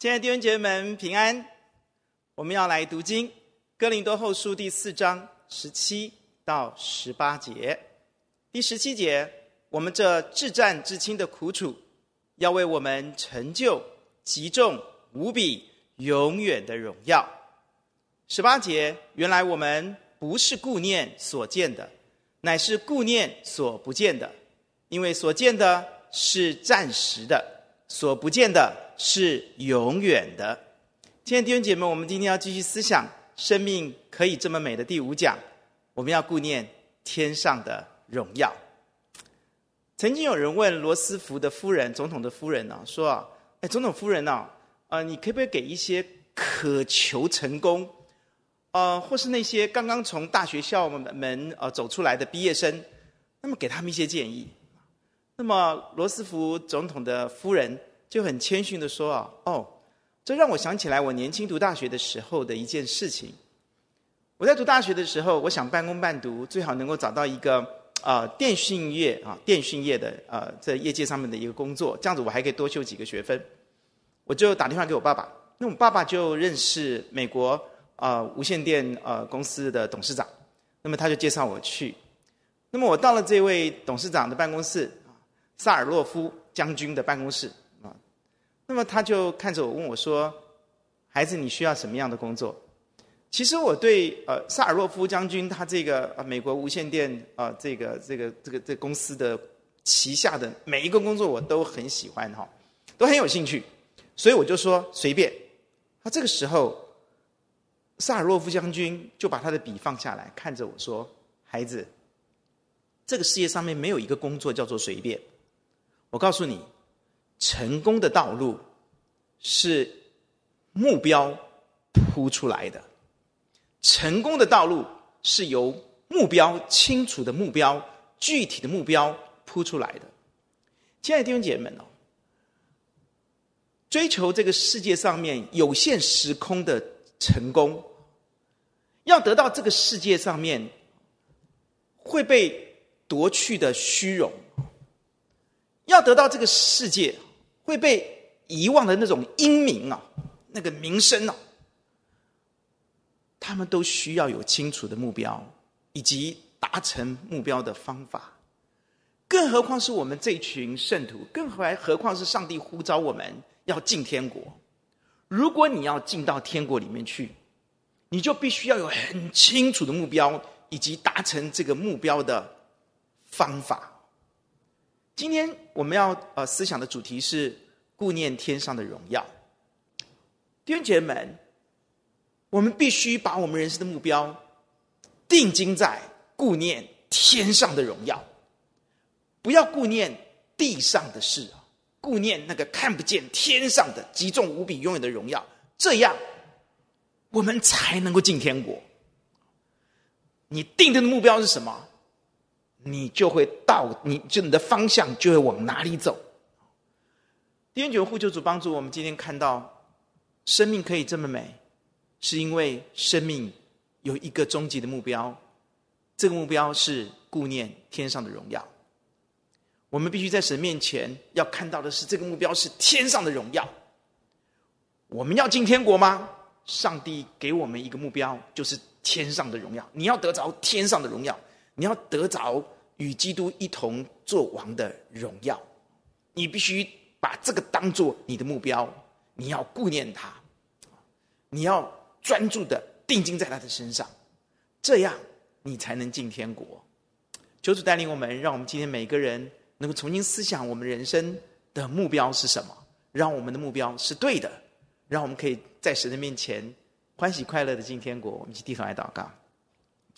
亲爱的弟兄姐妹们，平安！我们要来读经《哥林多后书》第四章十七到十八节。第十七节，我们这至暂至轻的苦楚，要为我们成就极重无比永远的荣耀。十八节，原来我们不是顾念所见的，乃是顾念所不见的，因为所见的是暂时的，所不见的。是永远的，亲爱的弟兄姐妹，我们今天要继续思想生命可以这么美的第五讲，我们要顾念天上的荣耀。曾经有人问罗斯福的夫人，总统的夫人呢，说，哎，总统夫人呢，啊，你可不可以给一些渴求成功，呃，或是那些刚刚从大学校门门呃走出来的毕业生，那么给他们一些建议。那么罗斯福总统的夫人。就很谦逊的说啊，哦，这让我想起来我年轻读大学的时候的一件事情。我在读大学的时候，我想半工半读，最好能够找到一个啊、电讯业啊电讯业的啊在业界上面的一个工作，这样子我还可以多修几个学分。我就打电话给我爸爸，那我爸爸就认识美国啊、无线电呃公司的董事长，那么他就介绍我去。那么我到了这位董事长的办公室，萨尔洛夫将军的办公室。那么他就看着我问我说：“孩子，你需要什么样的工作？”其实我对呃萨尔洛夫将军他这个呃美国无线电啊、呃、这个这个这个这公司的旗下的每一个工作我都很喜欢哈，都很有兴趣，所以我就说随便。他这个时候，萨尔洛夫将军就把他的笔放下来，看着我说：“孩子，这个世界上面没有一个工作叫做随便。我告诉你。”成功的道路是目标铺出来的，成功的道路是由目标清楚的目标、具体的目标铺出来的。亲爱的弟兄姐妹们哦，追求这个世界上面有限时空的成功，要得到这个世界上面会被夺去的虚荣，要得到这个世界。会被遗忘的那种英名啊，那个名声啊，他们都需要有清楚的目标以及达成目标的方法。更何况是我们这群圣徒，更何何况是上帝呼召我们要进天国。如果你要进到天国里面去，你就必须要有很清楚的目标以及达成这个目标的方法。今天我们要呃思想的主题是顾念天上的荣耀。弟兄姐妹们，我们必须把我们人生的目标定睛在顾念天上的荣耀，不要顾念地上的事啊，顾念那个看不见天上的极重无比永远的荣耀，这样我们才能够进天国。你定的目标是什么？你就会到，你就你的方向就会往哪里走。弟兄姐妹，呼救主帮助我们，今天看到生命可以这么美，是因为生命有一个终极的目标，这个目标是顾念天上的荣耀。我们必须在神面前要看到的是，这个目标是天上的荣耀。我们要进天国吗？上帝给我们一个目标，就是天上的荣耀。你要得着天上的荣耀。你要得着与基督一同作王的荣耀，你必须把这个当做你的目标，你要顾念他，你要专注的定睛在他的身上，这样你才能进天国。求主带领我们，让我们今天每个人能够重新思想我们人生的目标是什么，让我们的目标是对的，让我们可以在神的面前欢喜快乐的进天国。我们一起低头来祷告。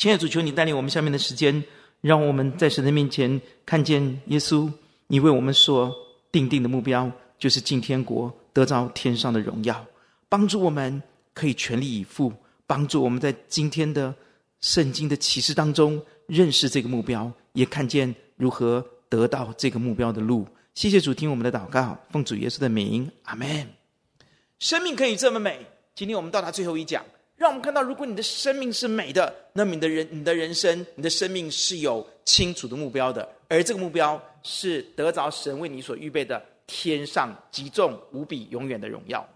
亲爱的主，求你带领我们下面的时间，让我们在神的面前看见耶稣。你为我们所定定的目标，就是进天国，得着天上的荣耀。帮助我们可以全力以赴，帮助我们在今天的圣经的启示当中认识这个目标，也看见如何得到这个目标的路。谢谢主，听我们的祷告，奉主耶稣的名，阿门。生命可以这么美。今天我们到达最后一讲。让我们看到，如果你的生命是美的，那么你的人、你的人生、你的生命是有清楚的目标的，而这个目标是得着神为你所预备的天上极重无比永远的荣耀。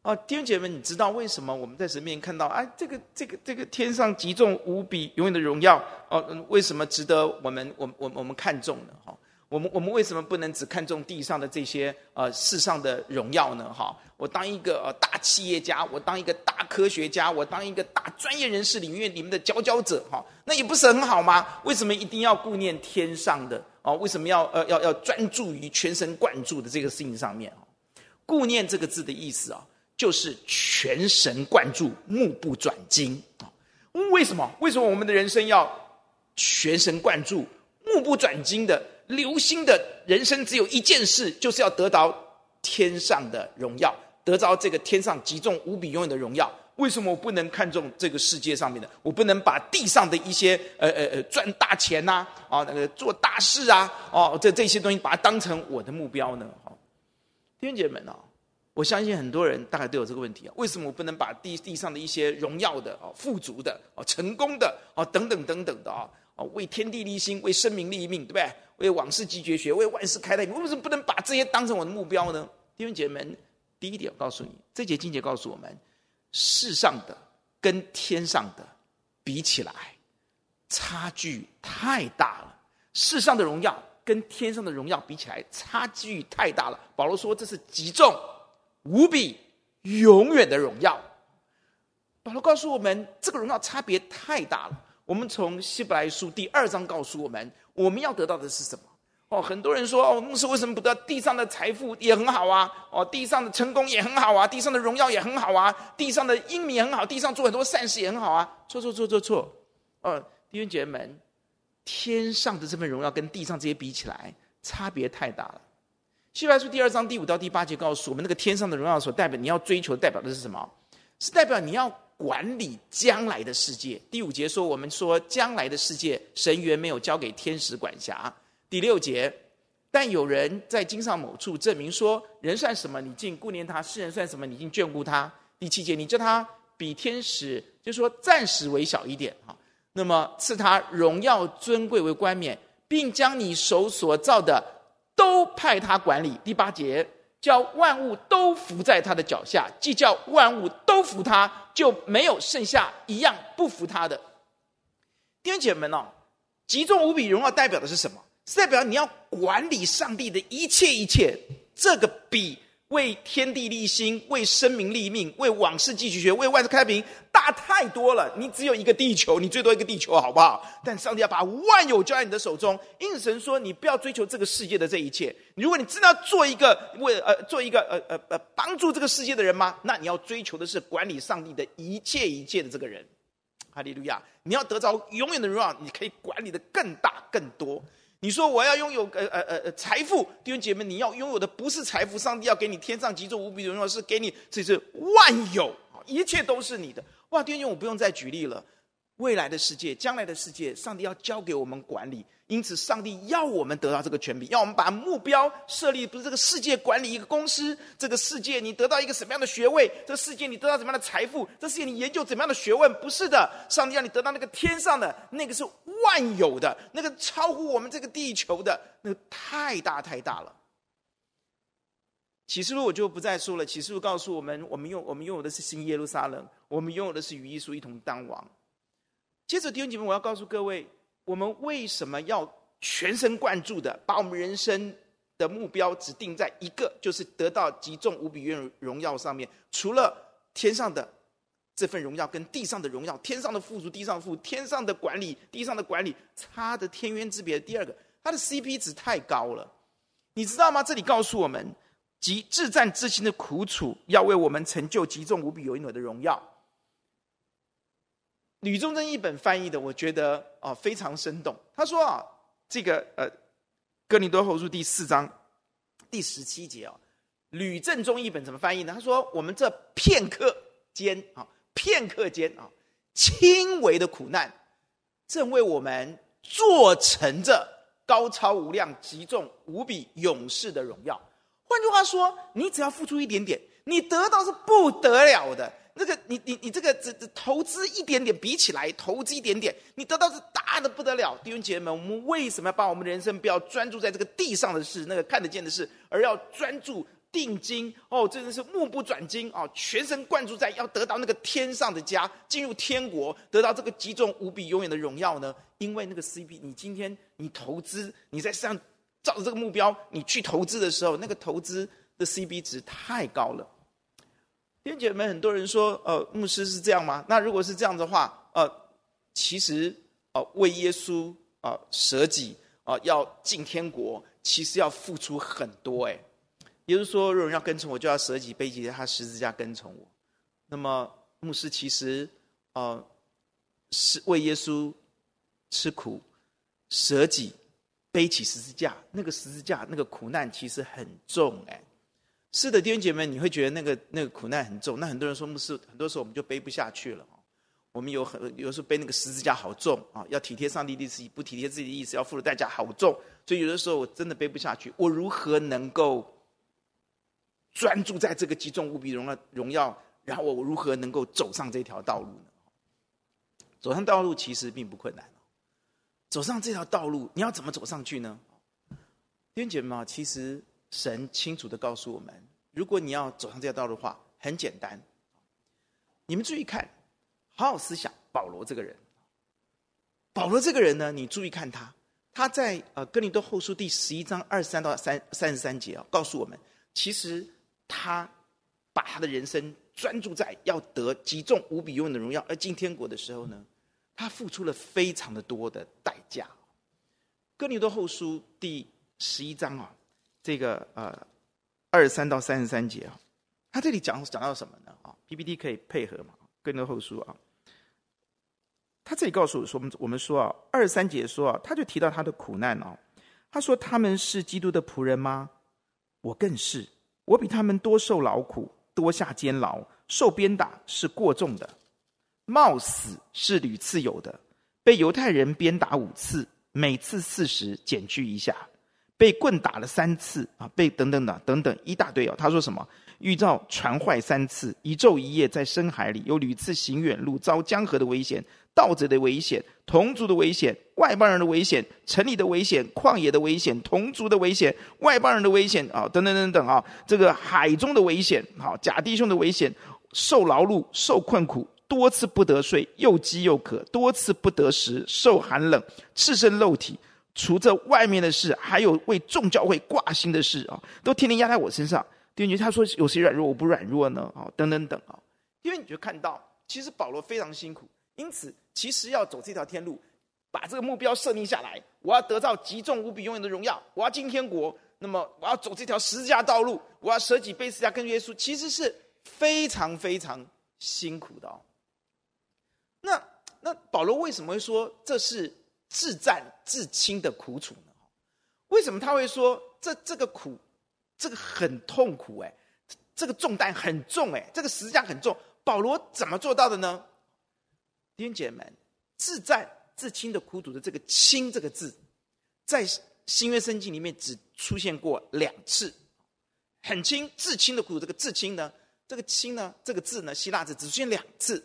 啊，弟兄姐妹，你知道为什么我们在神面前看到，哎，这个这个这个天上极重无比永远的荣耀，哦，为什么值得我们我我我们看重呢？哈，我们我们为什么不能只看重地上的这些呃世上的荣耀呢？哈，我当一个呃大企业家，我当一个大科学家，我当一个大专业人士领域里面的佼佼者，哈，那也不是很好吗？为什么一定要顾念天上的？哦，为什么要呃要要专注于全神贯注的这个事情上面？顾念这个字的意思啊。就是全神贯注、目不转睛啊！为什么？为什么我们的人生要全神贯注、目不转睛的、留心的？人生只有一件事，就是要得到天上的荣耀，得到这个天上极重无比永远的荣耀。为什么我不能看重这个世界上面的？我不能把地上的一些呃呃呃赚大钱呐啊，那个做大事啊哦这这些东西，把它当成我的目标呢？好，弟兄姐们啊！我相信很多人大概都有这个问题啊，为什么我不能把地地上的一些荣耀的啊、富足的啊、成功的啊等等等等的啊啊为天地立心，为生民立命，对不对？为往世继绝学，为万世开太平，为什么不能把这些当成我的目标呢？弟兄姐妹们，第一点我告诉你，这节经节告诉我们，世上的跟天上的比起来，差距太大了。世上的荣耀跟天上的荣耀比起来，差距太大了。保罗说这是极重。无比永远的荣耀，保罗告诉我们，这个荣耀差别太大了。我们从希伯来书第二章告诉我们，我们要得到的是什么？哦，很多人说，哦，牧师为什么不得地上的财富也很好啊？哦，地上的成功也很好啊，地上的荣耀也很好啊，地上的英名也很好，地上做很多善事也很好啊？错错错错错！哦，弟兄姐妹们，天上的这份荣耀跟地上这些比起来，差别太大了。希伯来书第二章第五到第八节告诉我们，那个天上的荣耀所代表，你要追求代表的是什么？是代表你要管理将来的世界。第五节说，我们说将来的世界，神原没有交给天使管辖。第六节，但有人在经上某处证明说，人算什么？你竟顾念他；世人算什么？你竟眷顾他。第七节，你叫他比天使，就说暂时微小一点啊。那么赐他荣耀尊贵为冠冕，并将你手所造的。都派他管理。第八节，叫万物都伏在他的脚下，既叫万物都服他，就没有剩下一样不服他的。弟兄姐妹们哦，极重无比荣耀代表的是什么？是代表你要管理上帝的一切一切。这个比。为天地立心，为生民立命，为往世继续学，为万世开平，大太多了。你只有一个地球，你最多一个地球，好不好？但上帝要把万有交在你的手中。因此神说，你不要追求这个世界的这一切。如果你真的要做一个为呃做一个呃呃呃帮助这个世界的人吗？那你要追求的是管理上帝的一切一切的这个人。哈利路亚！你要得着永远的荣耀，你可以管理的更大更多。你说我要拥有呃呃呃财富，弟兄姐妹，你要拥有的不是财富，上帝要给你天上极重无比荣耀，是给你这是万有，一切都是你的。哇，弟兄姐妹，我不用再举例了。未来的世界，将来的世界，上帝要交给我们管理。因此，上帝要我们得到这个权柄，要我们把目标设立，不是这个世界管理一个公司，这个世界你得到一个什么样的学位，这个世界你得到什么样的财富，这世界你研究怎么样的学问，不是的。上帝要你得到那个天上的，那个是万有的，那个超乎我们这个地球的，那个太大太大了。启示录我就不再说了。启示录告诉我们，我们拥我们拥有的是新耶路撒冷，我们拥有的是与耶稣一同当王。接着弟兄姐妹，我要告诉各位。我们为什么要全神贯注的把我们人生的目标只定在一个，就是得到极重无比荣荣耀上面？除了天上的这份荣耀跟地上的荣耀，天上的富足，地上富，天上的管理，地上的管理，差的天渊之别。第二个，它的 CP 值太高了，你知道吗？这里告诉我们，极至战之心的苦楚，要为我们成就极重无比永远的荣耀。吕中正译本翻译的，我觉得啊、非常生动。他说啊，这个呃，哥林多后书第四章第十七节啊，吕正中译本怎么翻译呢？他说：“我们这片刻间啊，片刻间啊，轻微的苦难，正为我们做成着高超无量、极重无比、永世的荣耀。”换句话说，你只要付出一点点，你得到是不得了的。那个你你你这个这这投资一点点比起来，投资一点点，你得到是大的不得了。弟兄姐妹们，我们为什么要把我们人生不要专注在这个地上的事，那个看得见的事，而要专注定睛哦，真的是目不转睛哦，全神贯注在要得到那个天上的家，进入天国，得到这个极重无比永远的荣耀呢？因为那个 CP，你今天你投资，你在上照着这个目标，你去投资的时候，那个投资的 CP 值太高了。弟兄姐妹，很多人说，呃，牧师是这样吗？那如果是这样的话，呃，其实，呃，为耶稣啊、呃、舍己啊、呃，要进天国，其实要付出很多，哎。也就是说，如果要跟从我，就要舍己背起他十字架跟从我。那么，牧师其实，呃，是为耶稣吃苦、舍己、背起十字架。那个十字架，那个苦难其实很重，哎。是的，弟兄姐妹，你会觉得那个那个苦难很重。那很多人说，牧师，很多时候我们就背不下去了。我们有很有时候背那个十字架好重啊，要体贴上帝的意思，不体贴自己的意思，要付的代价好重。所以有的时候我真的背不下去。我如何能够？专注在这个极重无比荣耀荣耀，然后我如何能够走上这条道路呢？走上道路其实并不困难。走上这条道路，你要怎么走上去呢？弟兄姐妹，其实神清楚地告诉我们，如果你要走上这条道路的话，很简单。你们注意看，好好思想保罗这个人。保罗这个人呢，你注意看他，他在呃哥林多后书第十一章二十三到三三十三节啊，告诉我们，其实。他把他的人生专注在要得极重无比永远的荣耀而进天国的时候呢，他付出了非常的多的代价。哥林多后书第十一章啊，这个呃二十三到三十三节啊，他这里讲讲到什么呢？啊，PPT 可以配合嘛？跟着后书啊，他这里告诉我说，我们我们说啊，二十三节说啊，他就提到他的苦难啊，他说他们是基督的仆人吗？我更是。我比他们多受劳苦，多下监牢，受鞭打是过重的，冒死是屡次有的，被犹太人鞭打五次，每次四十，减去一下，被棍打了三次啊，被等等的等等一大堆哦。他说什么？预兆船坏三次，一昼一夜在深海里，有屡次行远路，遭江河的危险。盗贼的危险，同族的危险，外邦人的危险，城里的危险，旷野的危险，同族的危险，外邦人的危险啊，等等等等啊，这个海中的危险，好假弟兄的危险，受劳碌，受困苦，多次不得睡，又饥又渴，多次不得食，受寒冷，赤身露体。除这外面的事，还有为众教会挂心的事啊，都天天压在我身上。弟兄，他说有谁软弱，我不软弱呢？啊，等等等啊，因为你就看到，其实保罗非常辛苦。因此，其实要走这条天路，把这个目标设定下来，我要得到极重无比永远的荣耀，我要进天国。那么，我要走这条十字架道路，我要舍己背十字架跟耶稣，其实是非常非常辛苦的哦。那那保罗为什么会说这是自战自轻的苦楚呢？为什么他会说这这个苦，这个很痛苦？哎，这个重担很重，哎，这个十字架很重。保罗怎么做到的呢？弟兄姐妹们，自战自轻的苦楚的这个“轻”这个字，在新约圣经里面只出现过两次。很轻、至轻的苦，这个“至轻”呢，这个“轻”呢，这个字呢，希腊字只出现两次。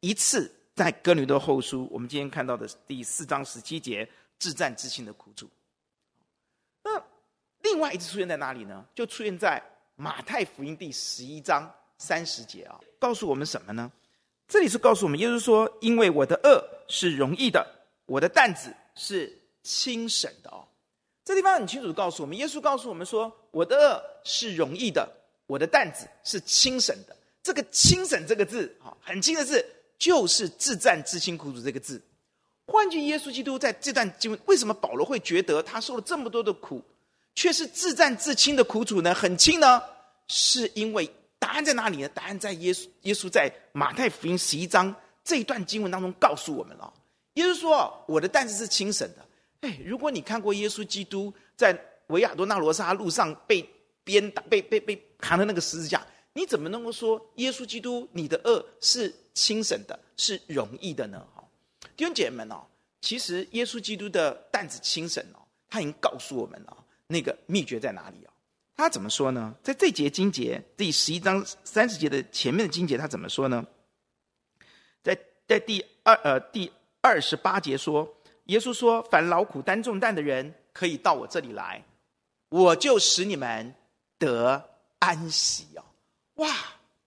一次在哥林多后书，我们今天看到的第四章十七节，至战至轻的苦楚。那另外一次出现在哪里呢？就出现在马太福音第十一章三十节啊，告诉我们什么呢？这里是告诉我们，耶稣说：“因为我的轭是容易的，我的担子是轻省的。”哦，这地方很清楚地告诉我们，耶稣告诉我们说：“我的轭是容易的，我的担子是轻省的。”这个“轻省”这个字，啊，很轻的字，就是至暂至轻苦楚这个字。换句，耶稣基督在这段经文，为什么保罗会觉得他受了这么多的苦，却是自战自轻的苦楚呢？很轻呢？是因为。答案在哪里呢？答案在耶稣。耶稣在马太福音十一章这一段经文当中告诉我们了。耶稣说：“我的担子是轻省的。”哎，如果你看过耶稣基督在维亚多纳罗撒路上被鞭打、被被被扛的那个十字架，你怎么能够说耶稣基督你的恶是轻省的，是容易的呢？哈，弟兄姐妹们哦，其实耶稣基督的担子轻省哦，他已经告诉我们了那个秘诀在哪里啊？他怎么说呢？在这节经节第十一章三十节的前面的经节，他怎么说呢？在在第二呃第二十八节说，耶稣说：“凡劳苦担重担的人，可以到我这里来，我就使你们得安息哦。哇，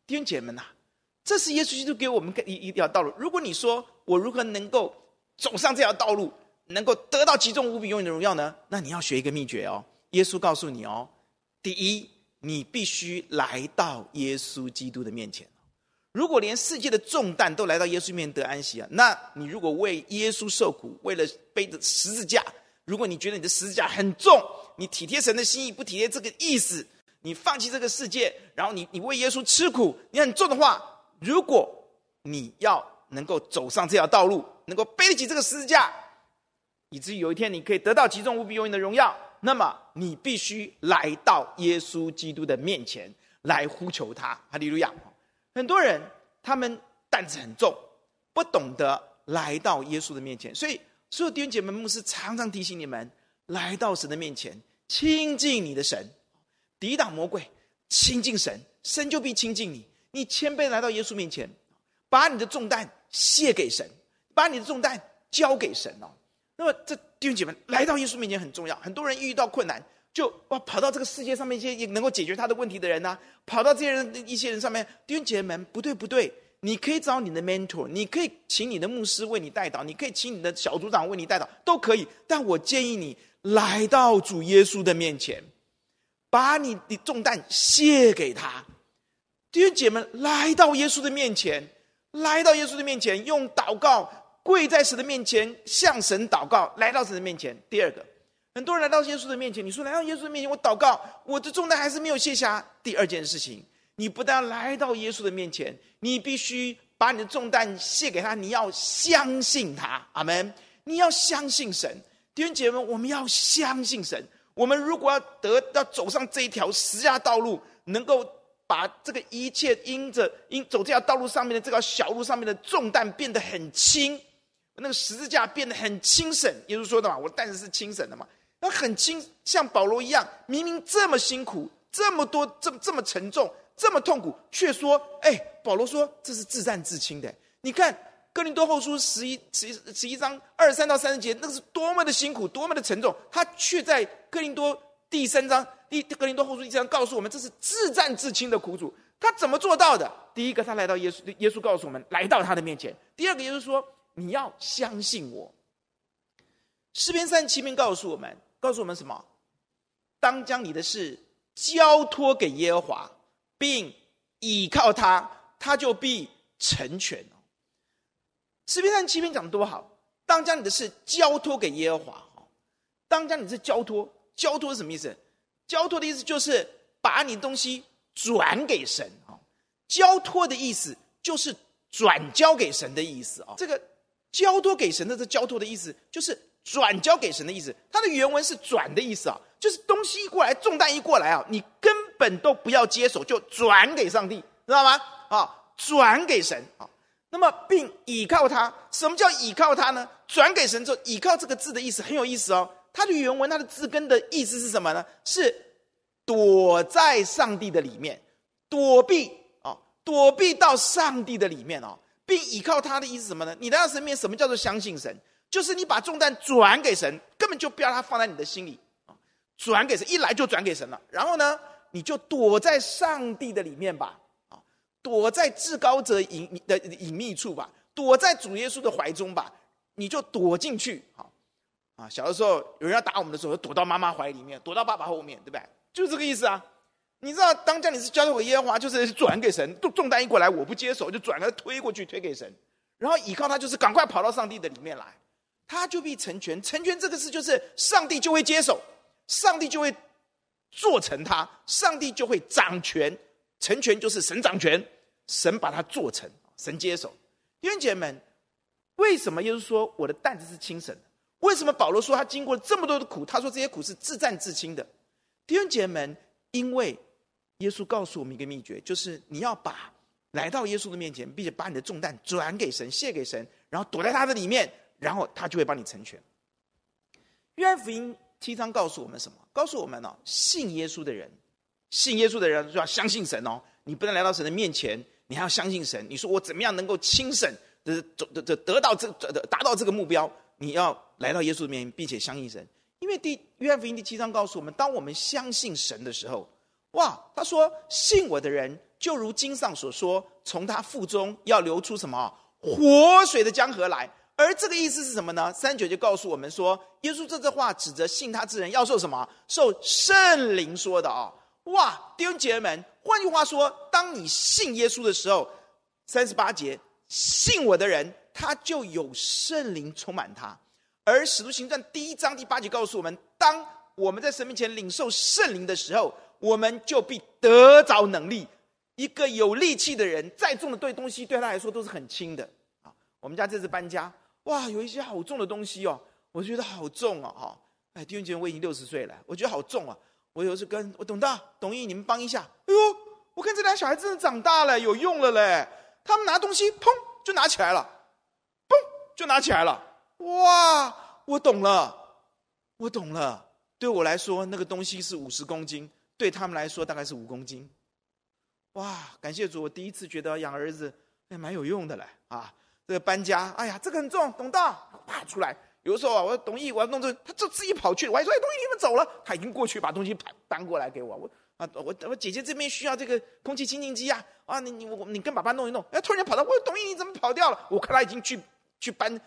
弟兄姐妹们呐，这是耶稣基督给我们一一条道路。如果你说我如何能够走上这条道路，能够得到极重无比永远的荣耀呢？那你要学一个秘诀哦。耶稣告诉你哦，第一，你必须来到耶稣基督的面前。如果连世界的重担都来到耶稣面前得安息啊，那你如果为耶稣受苦，为了背着十字架，如果你觉得你的十字架很重，你体贴神的心意，不体贴这个意思，你放弃这个世界，然后你你为耶稣吃苦，你很重的话，如果你要能够走上这条道路，能够背得起这个十字架，以至于有一天你可以得到极重无比永远的荣耀，那么你必须来到耶稣基督的面前来呼求他。哈利路亚。很多人他们担子很重，不懂得来到耶稣的面前，所以所有弟兄姐妹，牧师常常提醒你们，来到神的面前，亲近你的神，抵挡魔鬼，亲近神，神就必亲近你。你谦卑来到耶稣面前，把你的重担卸给神，把你的重担交给神哦。那么这弟兄姐妹来到耶稣面前很重要。很多人遇到困难。就哇，跑到这个世界上面一些也能够解决他的问题的人呢、跑到这些人一些人上面，弟兄姐妹们，不对不对，你可以找你的 mentor，你可以请你的牧师为你代祷，你可以请你的小组长为你代祷，都可以。但我建议你来到主耶稣的面前，把你的重担卸给他。弟兄姐妹，来到耶稣的面前，来到耶稣的面前，用祷告跪在神的面前，向神祷告，来到神的面前。第二个。很多人来到耶稣的面前，你说来到耶稣的面前，我祷告，我的重担还是没有卸下。第二件事情，你不但来到耶稣的面前，你必须把你的重担卸给他，你要相信他，阿门。你要相信神，弟兄姐妹们，我们要相信神。我们如果要得要走上这一条十字架道路，能够把这个一切因着因走这条道路上面的这条小路上面的重担变得很轻，那个十字架变得很轻省。耶稣说的嘛，我担子是轻省的嘛。那很轻，像保罗一样，明明这么辛苦，这么多，这么这么沉重，这么痛苦，却说：“哎，保罗说这是自战自轻的。”你看《哥林多后书》十一十一十一章二十三到三十节，那是多么的辛苦，多么的沉重，他却在哥林多第三章第格林多后书第三章告诉我们，这是自战自轻的苦主。他怎么做到的？第一个，他来到耶稣，耶稣告诉我们，来到他的面前；第二个，耶稣说：“你要相信我。”诗篇三十七篇告诉我们。告诉我们什么？当将你的事交托给耶和华，并倚靠他，他就必成全。诗篇上七篇讲的多好！当将你的事交托给耶和华，当将你的事交托，交托是什么意思？交托的意思就是把你东西转给神啊。交托的意思就是转交给神的意思啊。这个交托给神的这交托的意思就是。转交给神的意思，它的原文是“转”的意思啊，就是东西一过来，重担一过来啊，你根本都不要接手，就转给上帝，知道吗？啊，转给神啊。那么，并倚靠他。什么叫倚靠他呢？转给神之后，倚靠这个字的意思很有意思哦。它的原文，它的字根的意思是什么呢？是躲在上帝的里面，躲避啊，躲避到上帝的里面哦，并倚靠他的意思是什么呢？你来到神面，什么叫做相信神？就是你把重担转给神，根本就不要他放在你的心里啊，转给神，一来就转给神了。然后呢，你就躲在上帝的里面吧，啊，躲在至高者隐的隐秘处吧，躲在主耶稣的怀中吧，你就躲进去，好，啊，小的时候有人要打我们的时候，躲到妈妈怀里面，躲到爸爸后面，对不对？就是这个意思啊。你知道，当家你是交托给耶和华，就是转给神，重重担一过来，我不接手，就转个推过去，推给神，然后倚靠他，就是赶快跑到上帝的里面来。他就必成全，成全这个事就是上帝就会接手，上帝就会做成他，上帝就会掌权，成全就是神掌权，神把它做成，神接手。弟兄姐妹们，为什么耶稣说我的担子是轻省的？为什么保罗说他经过了这么多的苦，他说这些苦是自战自轻的？弟兄姐妹们，因为耶稣告诉我们一个秘诀，就是你要把来到耶稣的面前，并且把你的重担转给神，卸给神，然后躲在他的里面。然后他就会帮你成全。约翰福音七章告诉我们什么？告诉我们哦，信耶稣的人，信耶稣的人就要相信神哦。你不能来到神的面前，你还要相信神。你说我怎么样能够轻省的得得得到这这达到这个目标？你要来到耶稣的面前，并且相信神。因为第约翰福音第七章告诉我们，当我们相信神的时候，哇，他说信我的人，就如经上所说，从他腹中要流出什么活水的江河来。而这个意思是什么呢？三九就告诉我们说，耶稣这句话指着信他之人要受什么？受圣灵说的啊、哇，弟兄姐妹们，换句话说，当你信耶稣的时候，三十八节，信我的人，他就有圣灵充满他。而使徒行传第一章第八节告诉我们，当我们在神面前领受圣灵的时候，我们就必得着能力。一个有力气的人，再重的对东西对他来说都是很轻的啊。我们家这次搬家。哇，有一些好重的东西哦，我觉得好重哦，哈！哎，弟兄姐妹，我已经六十岁了，我觉得好重啊。我有时跟我董大、董毅，你们帮一下。哎呦，我看这俩小孩真的长大了，有用了嘞！他们拿东西，砰就拿起来了，就拿起来了。哇，我懂了，我懂了。对我来说，那个东西是五十公斤，对他们来说大概是五公斤。哇，感谢主，我第一次觉得养儿子还蛮有用的嘞啊！这个搬家，哎呀，这个很重，董大，啪出来。有时候啊，我董毅，我要弄这，他就自己跑去。我还说，哎，董毅，你们走了，他已经过去把东西搬搬过来给我。我啊，我我姐姐这边需要这个空气清净机啊，啊，你你我你跟爸爸弄一弄。哎，突然间跑到，我说董毅，你怎么跑掉了？我看他已经去去搬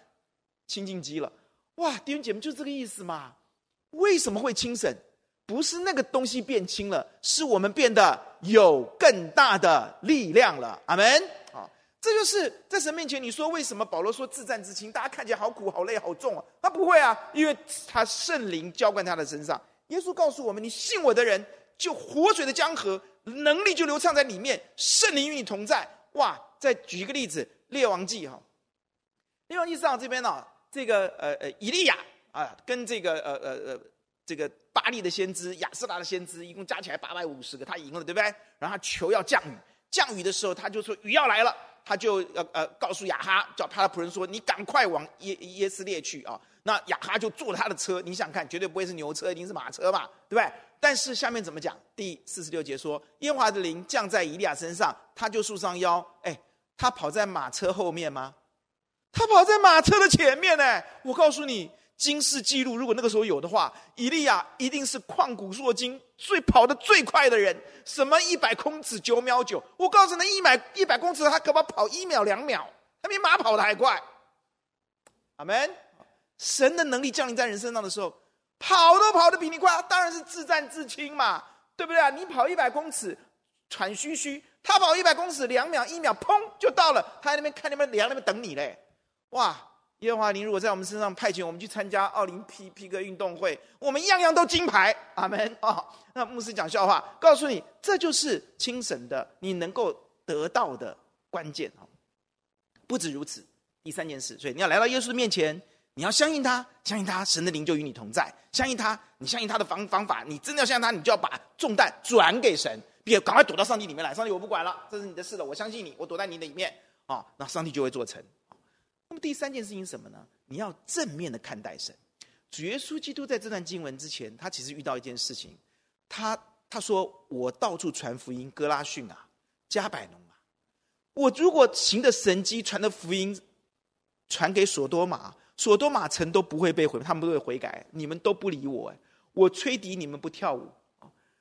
清净机了。哇，弟兄姐妹，就这个意思嘛。为什么会轻省？不是那个东西变轻了，是我们变得有更大的力量了。阿门。啊这就是在神面前，你说为什么保罗说自战自轻？大家看起来好苦、好累、好重啊！他不会啊，因为他圣灵浇灌他的身上。耶稣告诉我们：你信我的人，就活水的江河，能力就流畅在里面，圣灵与你同在。哇！再举一个例子，《列王记》哈，《列王记》上这边呢，这个呃呃以利亚啊，跟这个呃呃呃这个巴力的先知亚斯拉的先知，一共加起来八百五十个，他赢了，对不对？然后他求要降雨，降雨的时候，他就说雨要来了。他就呃呃告诉雅哈，叫他的仆人说：“你赶快往耶耶斯列去啊！”那雅哈就坐他的车，你想看，绝对不会是牛车，一定是马车嘛，对不对？但是下面怎么讲？第四十六节说：“耶华的灵降在以利亚身上，他就束上腰。”哎，他跑在马车后面吗？他跑在马车的前面呢。我告诉你。金氏记录，如果那个时候有的话，以利亚一定是旷古烁今最跑得最快的人。什么一百公尺九秒九？我告诉你，一百一百公尺，他可不跑一秒两秒，他比马跑得还快。阿门。神的能力降临在人身上的时候，跑都跑得比你快，当然是自战自轻嘛，对不对啊？你跑一百公尺喘吁吁，他跑一百公尺两秒一秒，砰就到了，他在那边看那边量那边等你嘞，哇！耶和华，您如果在我们身上派遣我们去参加奥林匹克运动会，我们样样都金牌。阿门、哦！那牧师讲笑话，告诉你，这就是轻省的，你能够得到的关键哦。不止如此，第三件事，所以你要来到耶稣的面前，你要相信他，相信他，神的灵就与你同在。相信他，你相信他的方方法，你真的要相信他，你就要把重担转给神，别赶快躲到上帝里面来。上帝，我不管了，这是你的事了，我相信你，我躲在你的里面啊、哦，那上帝就会做成。那么第三件事情是什么呢？你要正面的看待神。主耶稣基督在这段经文之前，他其实遇到一件事情，他他说：“我到处传福音，哥拉逊啊，迦百农啊，我如果行的神迹，传的福音，传给所多玛，所多玛城都不会被毁，他们都会悔改。你们都不理我，哎，我吹笛，你们不跳舞，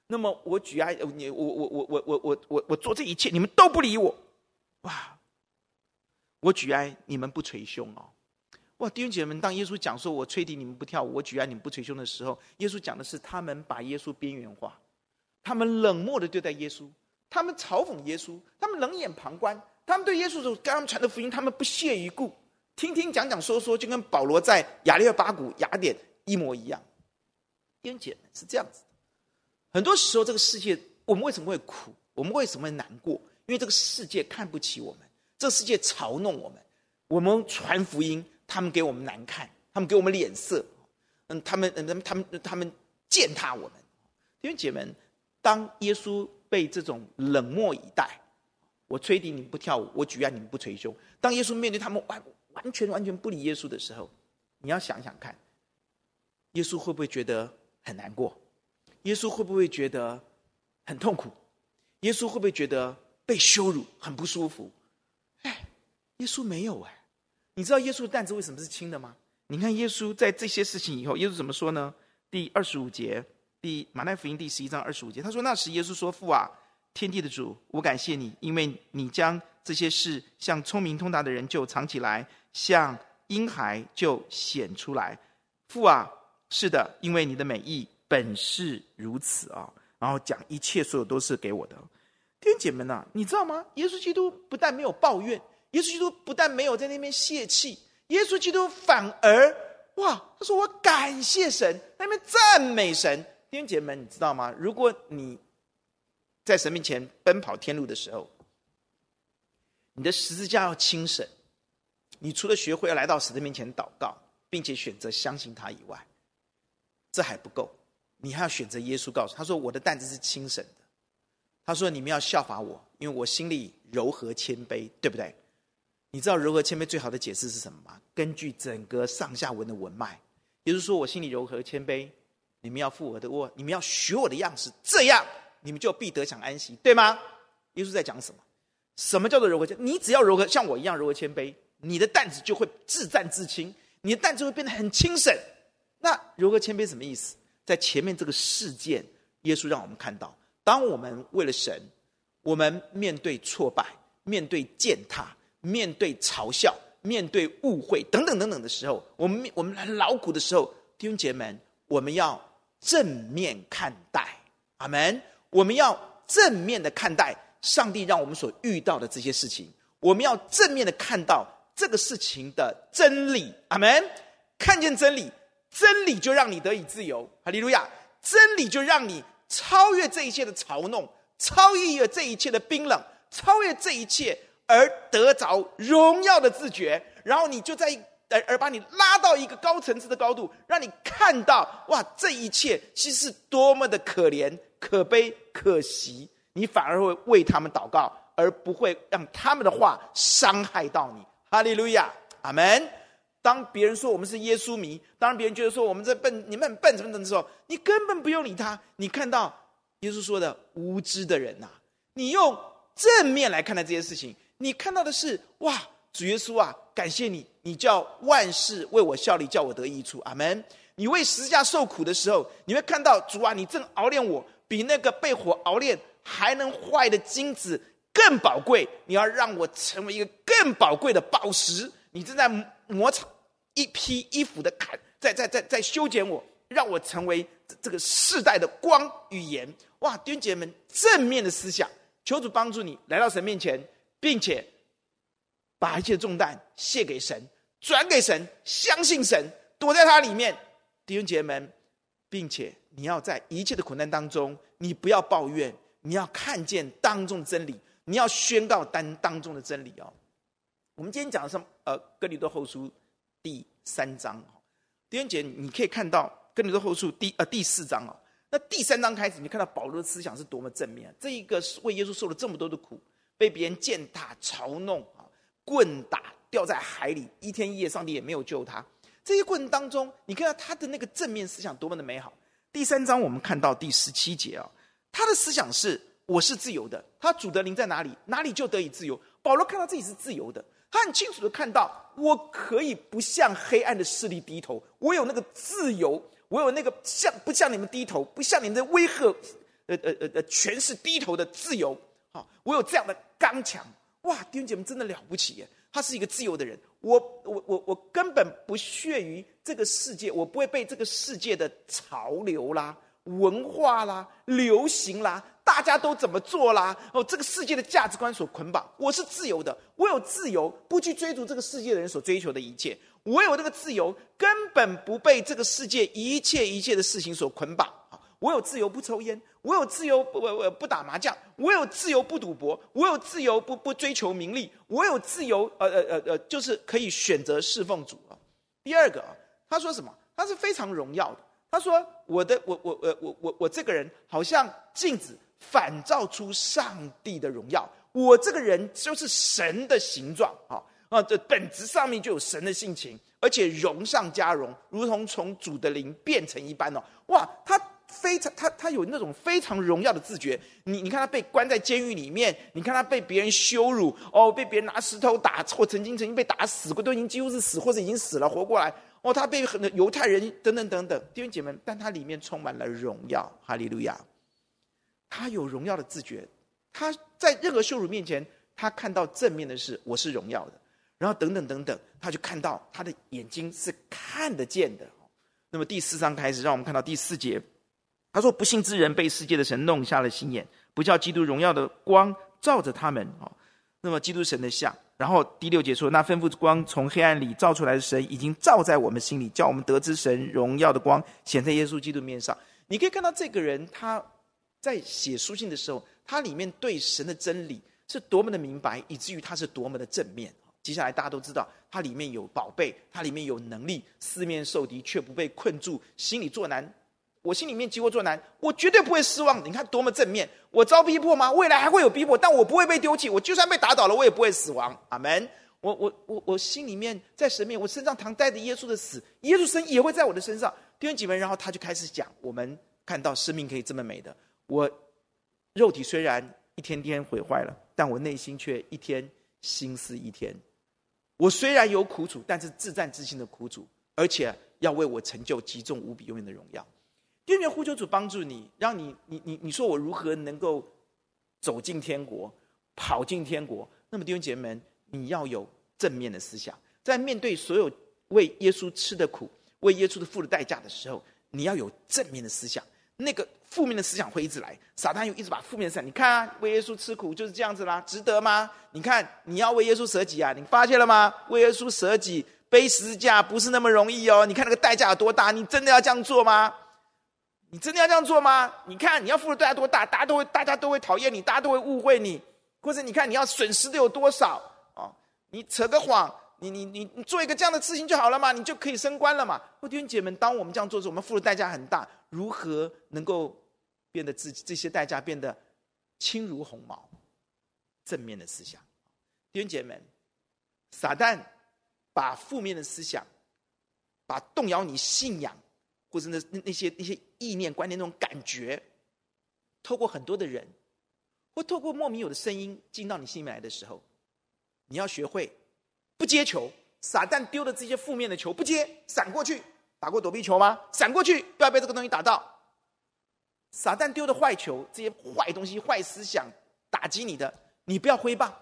那么我举哀，你我我我我我我我我做这一切，你们都不理我，哇！”我举哀，你们不捶胸哦！哇，弟兄姐妹们，当耶稣讲说“我吹笛，你们不跳舞；我举哀，你们不捶胸”的时候，耶稣讲的是他们把耶稣边缘化，他们冷漠的对待耶稣，他们嘲讽耶稣，他们冷眼旁观，他们对耶稣所跟他们传的福音，他们不屑一顾，听听讲讲说说，就跟保罗在雅利巴谷雅典一模一样。弟兄姐妹是这样子的，很多时候这个世界，我们为什么会苦？我们为什么会难过？因为这个世界看不起我们。这世界嘲弄我们，我们传福音，他们给我们难看，他们给我们脸色，嗯，他们，嗯，他们，他们，他们践踏我们。弟兄姐妹，当耶稣被这种冷漠以待，我吹笛你们不跳舞，我举案你们不捶胸。当耶稣面对他们完完全完全不理耶稣的时候，你要想想看，耶稣会不会觉得很难过？耶稣会不会觉得很痛苦？耶稣会不会觉得被羞辱，很不舒服？哎耶稣没有哎，你知道耶稣的担子为什么是轻的吗？你看耶稣在这些事情以后，耶稣怎么说呢？第二十五节，第马太福音第十一章二十五节，他说：“那时耶稣说，父啊，天地的主，我感谢你，因为你将这些事向聪明通达的人就藏起来，向婴孩就显出来。父啊，是的，因为你的美意本是如此啊。然后讲一切所有都是给我的。弟兄姐妹们呐，你知道吗？耶稣基督不但没有抱怨，耶稣基督不但没有在那边泄气，耶稣基督反而哇，他说我感谢神，那边赞美神。”弟兄姐妹们，你知道吗？如果你在神面前奔跑天路的时候，你的十字架要轻省，你除了学会要来到神的面前祷告，并且选择相信他以外，这还不够，你还要选择耶稣告诉他说：“我的担子是轻省。”他说：“你们要效法我，因为我心里柔和谦卑，对不对？”你知道柔和谦卑最好的解释是什么吗？根据整个上下文的文脉，也就是说，我心里柔和谦卑。你们要附我的我，你们要学我的样式，这样你们就必得享安息，对吗？耶稣在讲什么？什么叫做柔和谦？你只要柔和，像我一样柔和谦卑，你的担子就会自战自轻，你的担子会变得很轻省。那柔和谦卑什么意思？在前面这个事件，耶稣让我们看到，当我们为了神，我们面对挫败、面对践踏、面对嘲笑、面对误会等等等等的时候，我们我们很劳苦的时候，弟兄姐妹们，我们要。正面看待，阿门。我们要正面的看待上帝让我们所遇到的这些事情。我们要正面的看到这个事情的真理，阿门。看见真理，真理就让你得以自由，哈利路亚。真理就让你超越这一切的嘲弄，超越这一切的冰冷，超越这一切而得着荣耀的自觉。然后你就在。而而把你拉到一个高层次的高度，让你看到哇，这一切其实是多么的可怜、可悲、可惜。你反而会为他们祷告，而不会让他们的话伤害到你。哈利路亚，阿门。当别人说我们是耶稣迷，当别人觉得说我们这笨，你们很笨，怎么怎么的时候，你根本不用理他。你看到耶稣说的无知的人呐、你用正面来看待这些事情，你看到的是哇。主耶稣啊，感谢你，你叫万事为我效力，叫我得益处。阿门。你为十字架受苦的时候，你会看到主啊，你正熬炼我，比那个被火熬炼还能坏的金子更宝贵。你要让我成为一个更宝贵的宝石。你正在磨擦一批衣服的坎，在在在在修剪我，让我成为这个世代的光与盐。哇，弟兄姐妹们，正面的思想，求主帮助你来到神面前，并且。把一切重担卸给神，转给神，相信神，躲在他里面，弟兄姐妹们，并且你要在一切的苦难当中，你不要抱怨，你要看见当中的真理，你要宣告当当中的真理哦。我们今天讲的是呃哥林多后书第三章，狄仁杰，你可以看到哥林多后书第呃第四章哦。那第三章开始，你看到保罗的思想是多么正面，这一个是为耶稣受了这么多的苦，被别人践踏嘲弄啊。棍打，掉在海里，一天一夜，上帝也没有救他。这些过程当中，你看到他的那个正面思想多么的美好。第三章我们看到第十七节啊，他的思想是我是自由的，他主的灵在哪里，哪里就得以自由。保罗看到自己是自由的，他很清楚的看到，我可以不向黑暗的势力低头，我有那个自由，我有那个向不向你们低头，不向你们的威吓，呃呃呃呃权势低头的自由。好，我有这样的刚强。哇，弟兄姐妹真的了不起耶！他是一个自由的人，我我我我根本不屑于这个世界，我不会被这个世界的潮流啦、文化啦、流行啦，大家都怎么做啦？哦，这个世界的价值观所捆绑。我是自由的，我有自由，不去追逐这个世界的人所追求的一切。我有这个自由，根本不被这个世界一切一切的事情所捆绑啊。我有自由不抽烟，我有自由不不不打麻将，我有自由不赌博，我有自由不不追求名利，我有自由呃呃呃呃，就是可以选择侍奉主啊。第二个啊，他说什么？他是非常荣耀的。他说我的我我我我我我这个人好像镜子反照出上帝的荣耀，我这个人就是神的形状啊啊，这本质上面就有神的性情，而且荣上加荣，如同从主的灵变成一般哦。哇，他。非常，他他有那种非常荣耀的自觉。你你看他被关在监狱里面，你看他被别人羞辱，哦，被别人拿石头打，或曾经曾经被打死过，都已经几乎是死或者已经死了，活过来。哦，他被很多犹太人等等等等弟兄姐妹，但他里面充满了荣耀，哈利路亚。他有荣耀的自觉，他在任何羞辱面前，他看到正面的是我是荣耀的，然后等等等等，他就看到他的眼睛是看得见的。那么第四章开始，让我们看到第四节，他说：“不信之人被世界的神弄瞎了心眼，不叫基督荣耀的光照着他们。”哦，那么基督神的像。然后第六节说：“那吩咐光从黑暗里照出来的神，已经照在我们心里，叫我们得知神荣耀的光显在耶稣基督面上。”你可以看到这个人，他在写书信的时候，他里面对神的真理是多么的明白，以至于他是多么的正面。接下来大家都知道，他里面有宝贝，他里面有能力，四面受敌却不被困住，心里作难。我心里面积祸作难，我绝对不会失望。你看多么正面！我遭逼迫吗？未来还会有逼迫，但我不会被丢弃。我就算被打倒了，我也不会死亡。阿门。我我我我心里面在神面，我身上常带着耶稣的死，耶稣神也会在我的身上。弟兄姐妹，然后他就开始讲：我们看到生命可以这么美的。我肉体虽然一天天毁坏了，但我内心却一天心思一天。我虽然有苦楚，但是至暂至轻的苦楚，而且要为我成就极重无比永远的荣耀。愿愿呼求主帮助你，让你你你你说我如何能够走进天国，跑进天国？那么弟兄姐妹们，你要有正面的思想，在面对所有为耶稣吃的苦、为耶稣的付的代价的时候，你要有正面的思想。那个负面的思想会一直来，撒旦又一直把负面的思想，你看啊，为耶稣吃苦就是这样子啦，值得吗？你看你要为耶稣舍己啊，你发现了吗？为耶稣舍己背十字架不是那么容易哦，你看那个代价有多大？你真的要这样做吗？你真的要这样做吗？你看你要付的代价多大，大家都会大家都会讨厌你，大家都会误会你，或者你看你要损失的有多少哦？你扯个谎，你你你你做一个这样的事情就好了嘛，你就可以升官了嘛。弟兄姐妹们，当我们这样做的时，我们付的代价很大，如何能够变得自己这些代价变得轻如鸿毛？正面的思想，弟兄姐妹们，撒旦把负面的思想，把动摇你信仰。或者那那那些那些意念观念那种感觉，透过很多的人，或透过莫名有的声音进到你心里面来的时候，你要学会不接球。撒旦丢的这些负面的球不接，闪过去。打过躲避球吗？闪过去，不要被这个东西打到。撒旦丢的坏球，这些坏东西、坏思想打击你的，你不要挥棒。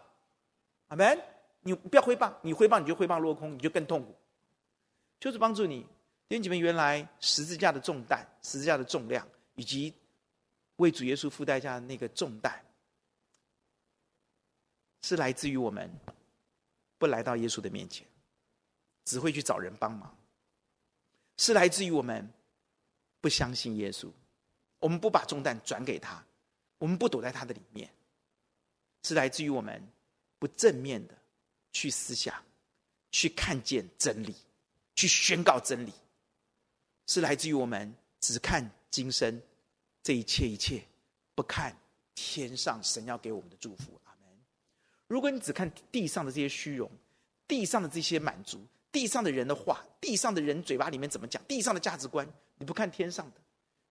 阿门。你不要挥棒，你挥棒你就挥棒落空，你就更痛苦。就是帮助你。弟兄姐妹，原来十字架的重担、十字架的重量，以及为主耶稣付代价的那个重担，是来自于我们不来到耶稣的面前，只会去找人帮忙；是来自于我们不相信耶稣，我们不把重担转给他，我们不躲在他的里面；是来自于我们不正面的去思想、去看见真理、去宣告真理。是来自于我们只看今生这一切一切，不看天上神要给我们的祝福。阿门。如果你只看地上的这些虚荣，地上的这些满足，地上的人的话，地上的人嘴巴里面怎么讲，地上的价值观，你不看天上的，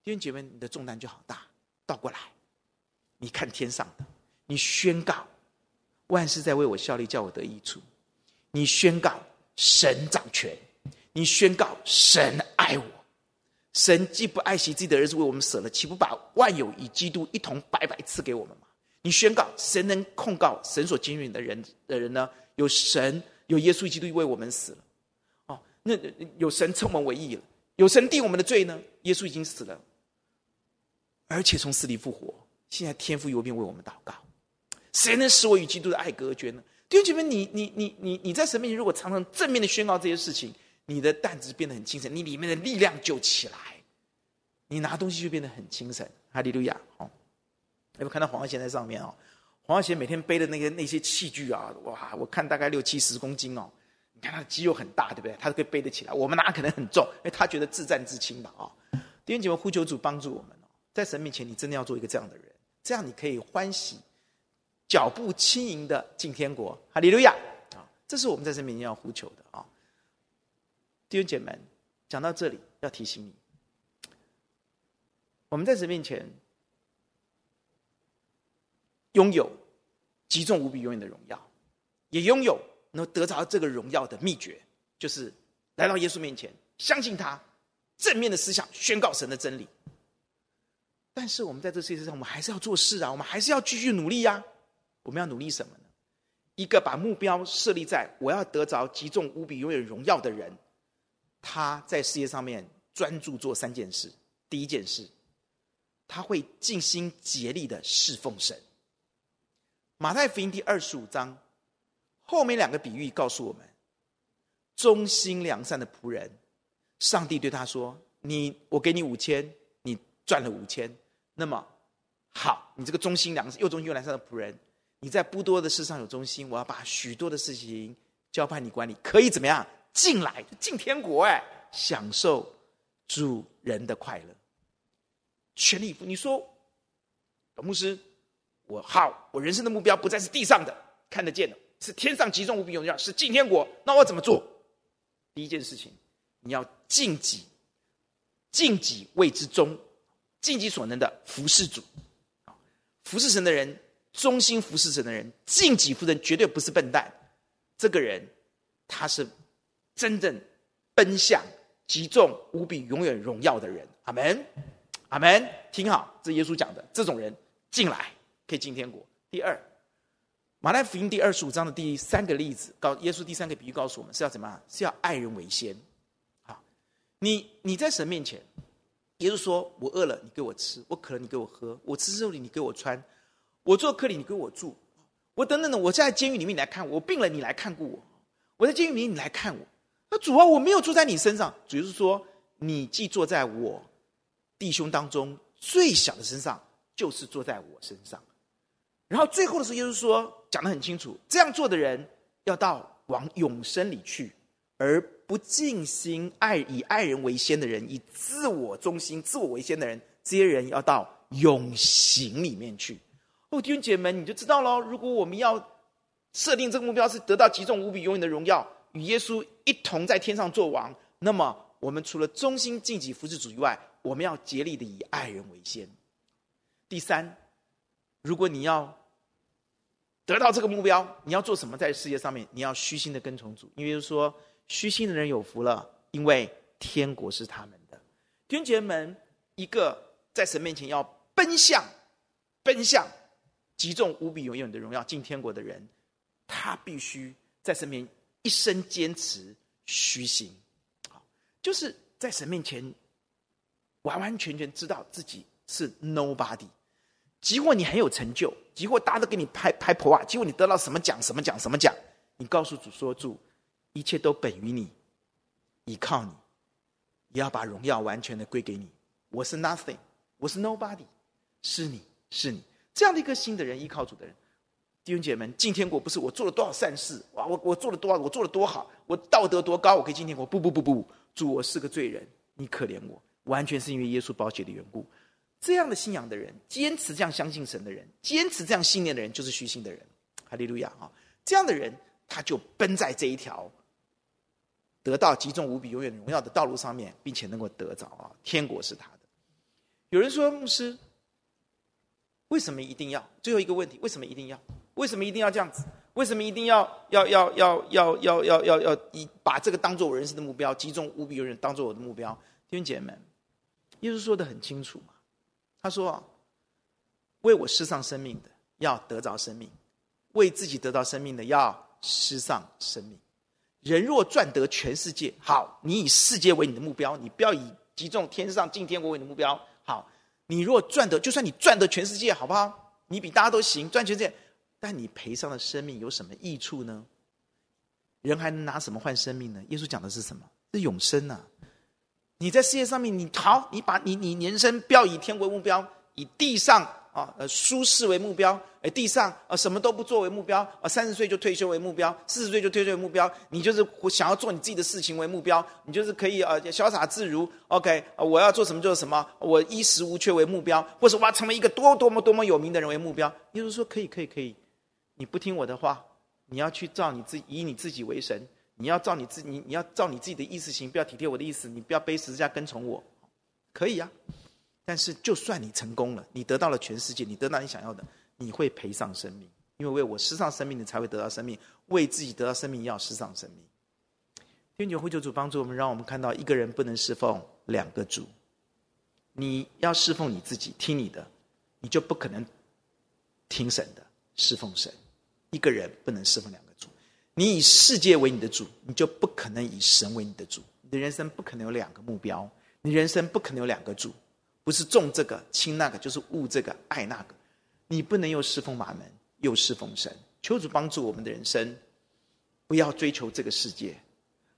弟兄姐妹，你的重担就好大。倒过来，你看天上的，你宣告万事在为我效力，叫我得益处。你宣告神掌权，你宣告神爱我。神既不爱惜自己的儿子为我们舍了，岂不把万有与基督一同白白赐给我们吗？你宣告，谁能控告神所拣选的人的人呢？有神，有耶稣基督为我们死了。哦，那有神称我们为义了，有神定我们的罪呢？耶稣已经死了，而且从死里复活。现在天父有便为我们祷告，谁能使我与基督的爱隔绝呢？弟兄姐妹，你你你你你在神面前，如果常常正面的宣告这些事情。你的担子变得很轻省，你里面的力量就起来，你拿东西就变得很轻省。哈利路亚！哦，有没有看到黄耀贤在上面哦？黄耀贤每天背的那个那些器具啊，哇，我看大概六七十公斤哦。你看他的肌肉很大，对不对？他都可以背得起来。我们拿可能很重，因为他觉得自战自轻吧啊。弟兄姐妹，呼求主帮助我们，在神面前，你真的要做一个这样的人，这样你可以欢喜，脚步轻盈的进天国。哈利路亚！啊，这是我们在神面前要呼求的啊。弟兄姐妹，讲到这里，要提醒你，我们在神面前拥有极重无比、永远的荣耀，也拥有能得着这个荣耀的秘诀，就是来到耶稣面前，相信他，正面的思想，宣告神的真理。但是我们在这世界上，我们还是要做事啊，我们还是要继续努力呀、我们要努力什么呢？一个把目标设立在我要得着极重无比永远荣耀的人，他在事业上面专注做三件事。第一件事，他会尽心竭力的侍奉神。马太福音第二十五章后面两个比喻告诉我们：忠心良善的仆人，上帝对他说：“你，我给你五千，你赚了五千。那么好，你这个忠心良又忠心又良善的仆人，你在不多的事上有忠心，我要把许多的事情交派你管理，可以怎么样？进来进天国，哎，享受主人的快乐。全力以赴。你说，老牧师。”我好，我人生的目标不再是地上的看得见的，是天上极重无比荣耀，是进天国。那我怎么做？第一件事情，你要尽己，尽己谓之忠，尽己所能的服侍主。服侍神的人，忠心服侍神的人，尽己服人，绝对不是笨蛋。这个人，他是真正奔向极重无比永远荣耀的人。阿门，阿门。听好，这耶稣讲的，这种人进来。可以进天国。第二，马太福音第二十五章的第三个例子，告耶稣第三个比喻告诉我们是要怎么样？是要爱人为先。好，你你在神面前，耶稣说：“我饿了，你给我吃；我渴了，你给我喝；我吃肉里，你给我穿；我做客里，你给我住；我等等的，我在监狱里面你来看我；我病了，你来看顾我；我在监狱里你来看我。那主啊，我没有坐在你身上。主就是说，你既坐在我弟兄当中最小的身上，就是坐在我身上。”然后最后的时候，耶稣说讲得很清楚，这样做的人要到往永生里去，而不尽心爱以爱人为先的人，以自我中心、自我为先的人，这些人要到永行里面去。哦，弟兄姐妹们，你就知道喽。如果我们要设定这个目标是得到极重无比永远的荣耀，与耶稣一同在天上做王，那么我们除了忠心尽己服侍主以外，我们要竭力的以爱人为先。第三。如果你要得到这个目标，你要做什么？在世界上面，你要虚心的跟从主，因为说虚心的人有福了，因为天国是他们的。弟兄姐妹们，一个在神面前要奔向、奔向极重无比永远的荣耀进天国的人，他必须在神面前一生坚持虚心，就是在神面前完完全全知道自己是 nobody。即或你很有成就，即或大家都给你拍拍婆啊，即或你得到什么奖、什么奖、什么奖，你告诉主说：“主，一切都本于你，依靠你，也要把荣耀完全的归给你。我是 nothing，我是 nobody，是你是你这样的一个新的人，依靠主的人，弟兄姐妹们，进天国不是我做了多少善事，哇，我我做了多少，我做了多好，我道德多高，我可以进天国。不不不不，主，我是个罪人，你可怜我，完全是因为耶稣宝血的缘故。”这样的信仰的人，坚持这样相信神的人，坚持这样信念的人，就是虚心的人。哈利路亚啊！这样的人，他就奔在这一条得到极重无比、永远荣耀的道路上面，并且能够得着啊，天国是他的。有人说，牧师，为什么一定要？最后一个问题，为什么一定要？为什么一定要这样子？为什么一定要要要要要要要要要以把这个当做我人生的目标，集中无比、有人当做我的目标？弟兄姐妹们，耶稣说的很清楚嘛。他说：“为我失丧生命的，要得着生命；为自己得到生命的，要失丧生命。人若赚得全世界，好，你以世界为你的目标，你不要以极重天上进天国为你的目标。好，你若赚得，就算你赚得全世界，好不好？你比大家都行，赚全世界，但你赔上了生命，有什么益处呢？人还能拿什么换生命呢？耶稣讲的是什么？是永生啊！”你在世界上面，你好，你把你你人生不要以天为目标，以地上啊呃舒适为目标，哎地上啊什么都不做为目标啊三十岁就退休为目标，四十岁就退休为目标，你就是想要做你自己的事情为目标，你就是可以呃潇洒自如，OK 我要做什么做什么，我衣食无缺为目标，或者我要成为一个多多么多么有名的人为目标，耶稣说可以可以可以，你不听我的话，你要去照你自己以你自己为神。你要照你自你你要照你自己的意思行，不要体贴我的意思，你不要背十字架跟从我，可以呀、啊。但是就算你成功了，你得到了全世界，你得到你想要的，你会赔上生命，因为为我失丧生命你才会得到生命，为自己得到生命要失丧生命。天主会救主帮助我们，让我们看到一个人不能侍奉两个主。你要侍奉你自己，听你的，你就不可能听神的，侍奉神。一个人不能侍奉两个主。你以世界为你的主，你就不可能以神为你的主。你的人生不可能有两个目标，你人生不可能有两个主，不是重这个轻那个，就是悟这个爱那个。你不能又侍奉马门，又侍奉神。求主帮助我们的人生，不要追求这个世界，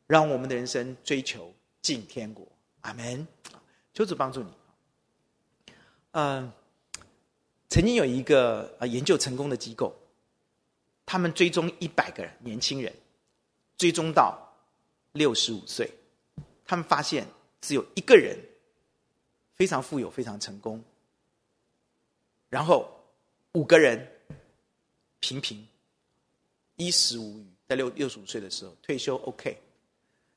让我们的人生追求进天国。阿门。求主帮助你。嗯、曾经有一个呃研究成功的机构，他们追踪一百个年轻人，追踪到六十五岁，他们发现只有一个人非常富有、非常成功，然后五个人平平、衣食无余，在六六十五岁的时候退休 OK，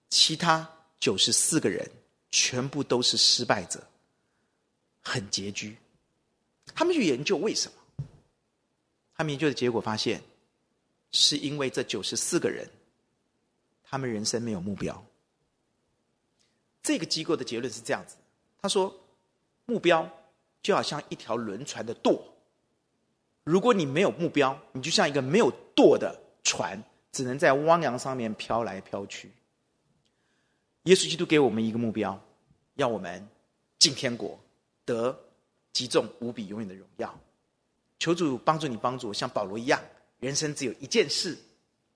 其他九十四个人全部都是失败者。很拮据，他们去研究为什么？他们研究的结果发现，是因为这九十四个人，他们人生没有目标。这个机构的结论是这样子：他说，目标就好像一条轮船的舵，如果你没有目标，你就像一个没有舵的船，只能在汪洋上面飘来飘去。耶稣基督给我们一个目标，要我们进天国。得极重无比永远的荣耀，求主帮助你，帮助我，像保罗一样，人生只有一件事，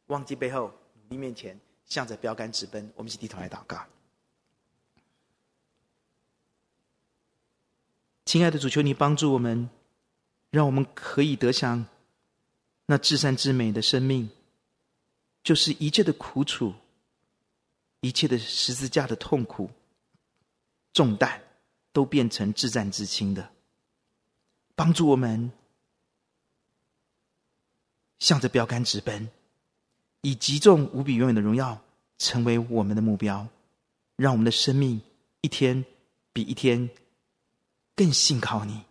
忘记背后，努力面前，向着标杆直奔。我们一起低头来祷告。亲爱的主，求你帮助我们，让我们可以得享那至善至美的生命，就是一切的苦楚，一切的十字架的痛苦重担。都变成至善至轻的，帮助我们向着标杆直奔，以极重无比永远的荣耀成为我们的目标，让我们的生命一天比一天更信靠你，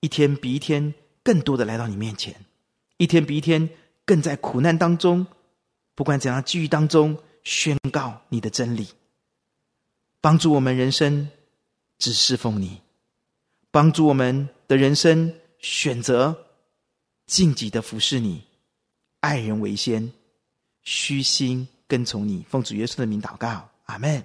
一天比一天更多的来到你面前，一天比一天更在苦难当中，不管怎样机遇当中宣告你的真理，帮助我们人生。只侍奉你，帮助我们的人生选择尽己的服侍你，爱人为先，虚心跟从你，奉主耶稣的名祷告，阿门。